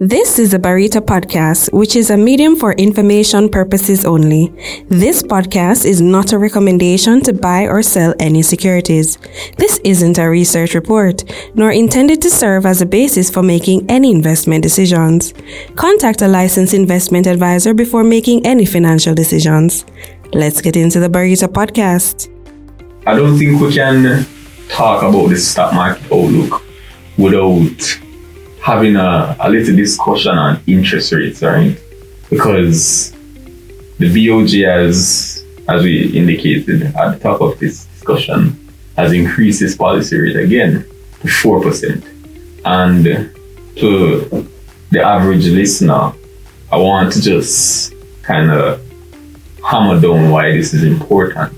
This is the Barita Podcast, which is a medium for information purposes only. This podcast is not a recommendation to buy or sell any securities. This isn't a research report, nor intended to serve as a basis for making any investment decisions. Contact a licensed investment advisor before making any financial decisions. Let's get into the Barita Podcast. I don't think we can talk about the stock market outlook without having a, a little discussion on interest rates, right? Because the BOJ has, as we indicated at the top of this discussion, has increased its policy rate again to 4%. And to the average listener, I want to just kind of hammer down why this is important.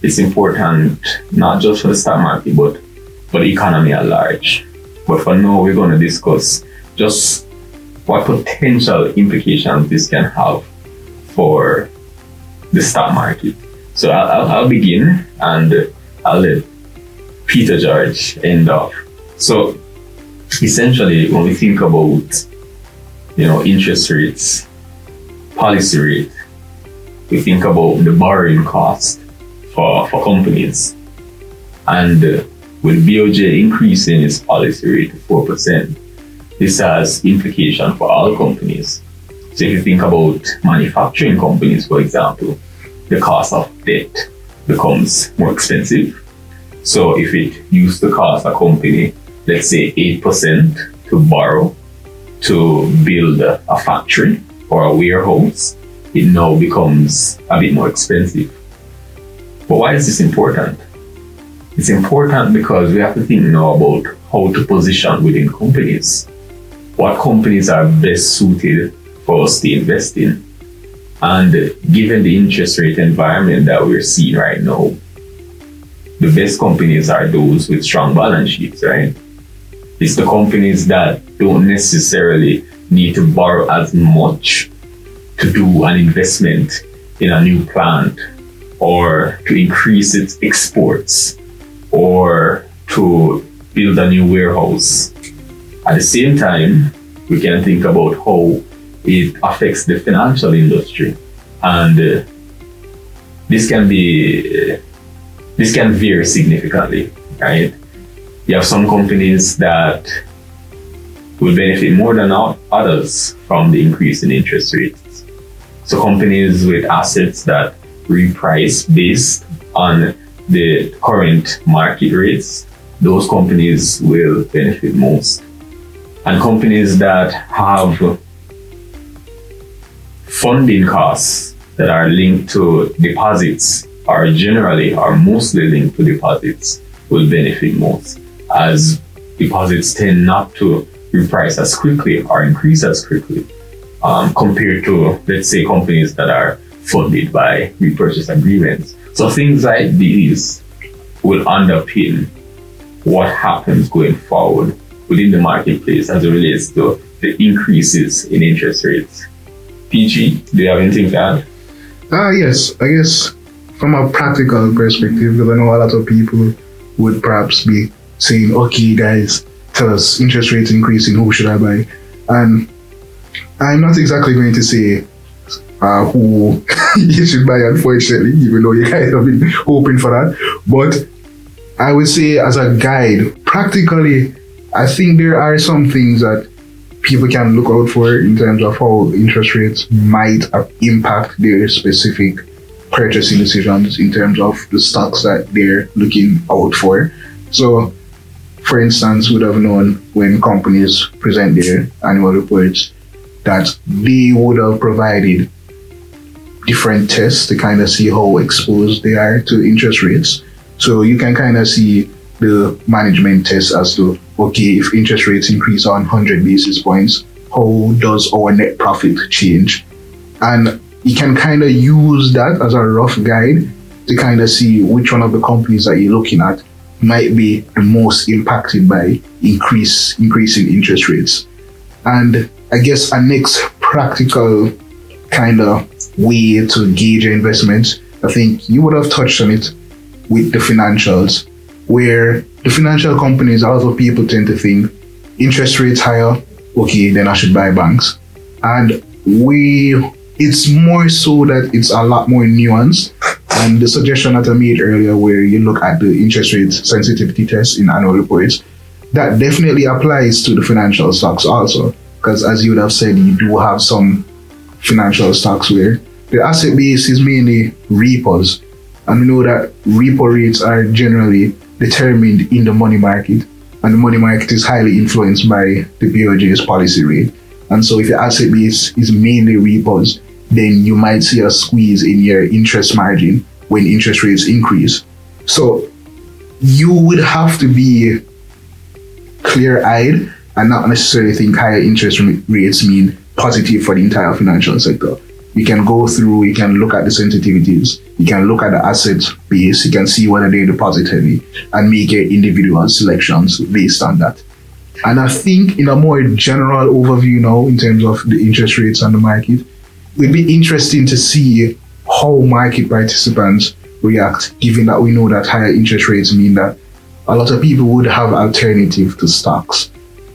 It's important not just for the stock market, but for the economy at large. But for now, we're going to discuss just what potential implications this can have for the stock market. So I'll, I'll, I'll begin and I'll let Peter George end off. So essentially, when we think about you know interest rates, policy rate, we think about the borrowing cost for, for companies. And with BOJ increasing its policy rate to 4%, this has implication for all companies. So if you think about manufacturing companies, for example, the cost of debt becomes more expensive. So if it used to cost a company, let's say 8% to borrow to build a factory or a warehouse, it now becomes a bit more expensive. But why is this important? It's important because we have to think now about how to position within companies. What companies are best suited for us to invest in? And given the interest rate environment that we're seeing right now, the best companies are those with strong balance sheets, right? It's the companies that don't necessarily need to borrow as much to do an investment in a new plant or to increase its exports or to build a new warehouse. At the same time, we can think about how it affects the financial industry. And uh, this can be, uh, this can vary significantly, right? You have some companies that will benefit more than others from the increase in interest rates. So companies with assets that reprice based on the current market rates, those companies will benefit most. And companies that have funding costs that are linked to deposits are generally are mostly linked to deposits will benefit most as deposits tend not to reprice as quickly or increase as quickly um, compared to let's say companies that are funded by repurchase agreements. So things like these will underpin what happens going forward within the marketplace as it relates to the increases in interest rates. PG, do you have anything to add? Ah, uh, yes. I guess from a practical perspective, because I know a lot of people would perhaps be saying, okay, guys, tell us interest rates increasing, who should I buy? And I'm not exactly going to say uh, who you should buy, unfortunately, even though you guys have been hoping for that. But I would say, as a guide, practically, I think there are some things that people can look out for in terms of how interest rates might impact their specific purchasing decisions in terms of the stocks that they're looking out for. So, for instance, would have known when companies present their annual reports that they would have provided different tests to kind of see how exposed they are to interest rates. So you can kind of see the management test as to okay, if interest rates increase on 100 basis points, how does our net profit change? And you can kind of use that as a rough guide to kind of see which one of the companies that you're looking at might be the most impacted by increase increasing interest rates. And I guess a next practical kind of way to gauge your investments. I think you would have touched on it with the financials, where the financial companies, a lot of people tend to think interest rates higher, okay, then I should buy banks. And we, it's more so that it's a lot more nuanced. And the suggestion that I made earlier, where you look at the interest rate sensitivity test in annual reports, that definitely applies to the financial stocks also. Because as you would have said, you do have some financial stocks where the asset base is mainly repos. And we know that repo rates are generally determined in the money market. And the money market is highly influenced by the BOJ's policy rate. And so if your asset base is mainly repos, then you might see a squeeze in your interest margin when interest rates increase. So you would have to be clear eyed and not necessarily think higher interest rates mean positive for the entire financial sector. You can go through, you can look at the sensitivities, you can look at the asset base, you can see whether they're deposit heavy and make individual selections based on that. And I think in a more general overview now, in terms of the interest rates on the market, it would be interesting to see how market participants react, given that we know that higher interest rates mean that a lot of people would have alternative to stocks.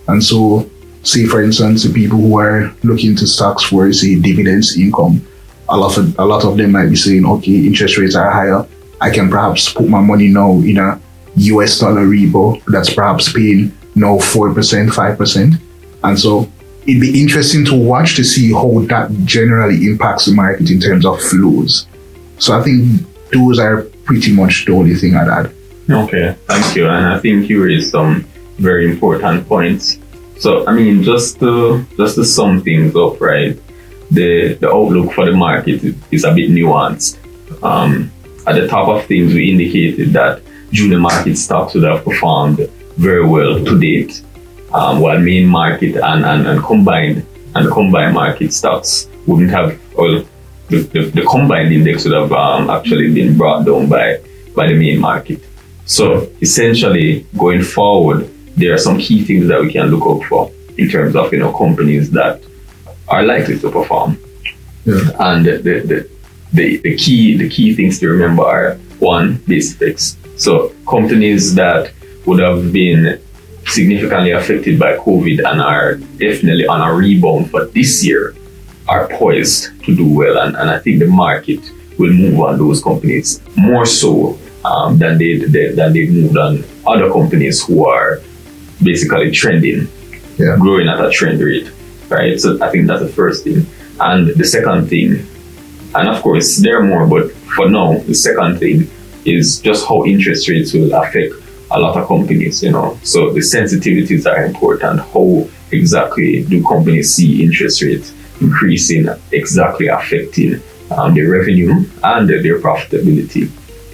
And so say for instance the people who are looking to stocks for say dividends income a lot of a lot of them might be saying okay interest rates are higher. I can perhaps put my money now in a us dollar repo that's perhaps paying now 4% 5% and so it'd be interesting to watch to see how that generally impacts the market in terms of flows. So i think those are pretty much the only thing i'd add. Okay thank you. And i think you raised some very important points so I mean, just to just to sum things up, right? The the outlook for the market is a bit nuanced. Um, at the top of things, we indicated that junior market stocks would have performed very well to date, um, while main market and, and, and combined and combined market stocks wouldn't have, well, the, the, the combined index would have um, actually been brought down by, by the main market. So essentially, going forward, there are some key things that we can look out for in terms of you know companies that are likely to perform. Yeah. And the, the, the, the key the key things to remember are one base effects. So companies that would have been significantly affected by COVID and are definitely on a rebound for this year are poised to do well. And, and I think the market will move on those companies more so um, than they, they than they've moved on other companies who are basically trending, yeah. growing at a trend rate, right? So I think that's the first thing. And the second thing, and of course there are more, but for now, the second thing is just how interest rates will affect a lot of companies, you know. So the sensitivities are important. How exactly do companies see interest rates increasing, exactly affecting um, their revenue and their profitability?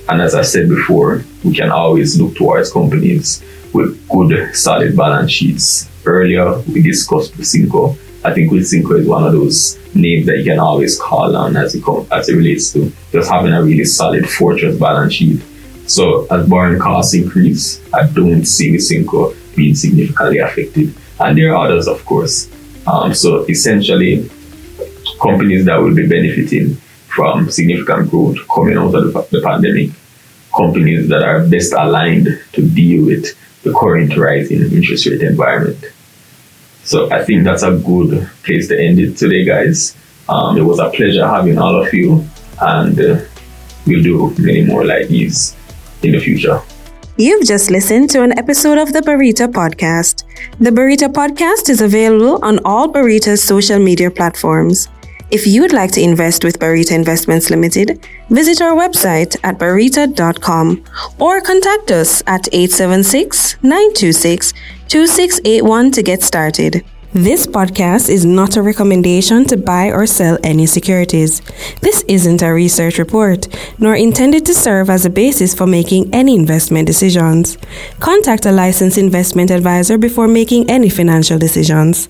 And as I said before, we can always look towards companies with good, solid balance sheets. Earlier, we discussed Wisynco. I think Wisynco is one of those names that you can always call on as it, as it relates to just having a really solid fortress balance sheet. So as borrowing costs increase, I don't see Wisynco being significantly affected. And there are others, of course. Um, so essentially, companies that will be benefiting from significant growth coming out of the, the pandemic, companies that are best aligned to deal with the current rising interest rate environment. So I think that's a good place to end it today, guys. Um, it was a pleasure having all of you, and uh, we'll do many more like these in the future. You've just listened to an episode of the Barita Podcast. The Barita Podcast is available on all Barita's social media platforms. If you would like to invest with Barita Investments Limited, visit our website at barita.com or contact us at 876 926 2681 to get started. This podcast is not a recommendation to buy or sell any securities. This isn't a research report, nor intended to serve as a basis for making any investment decisions. Contact a licensed investment advisor before making any financial decisions.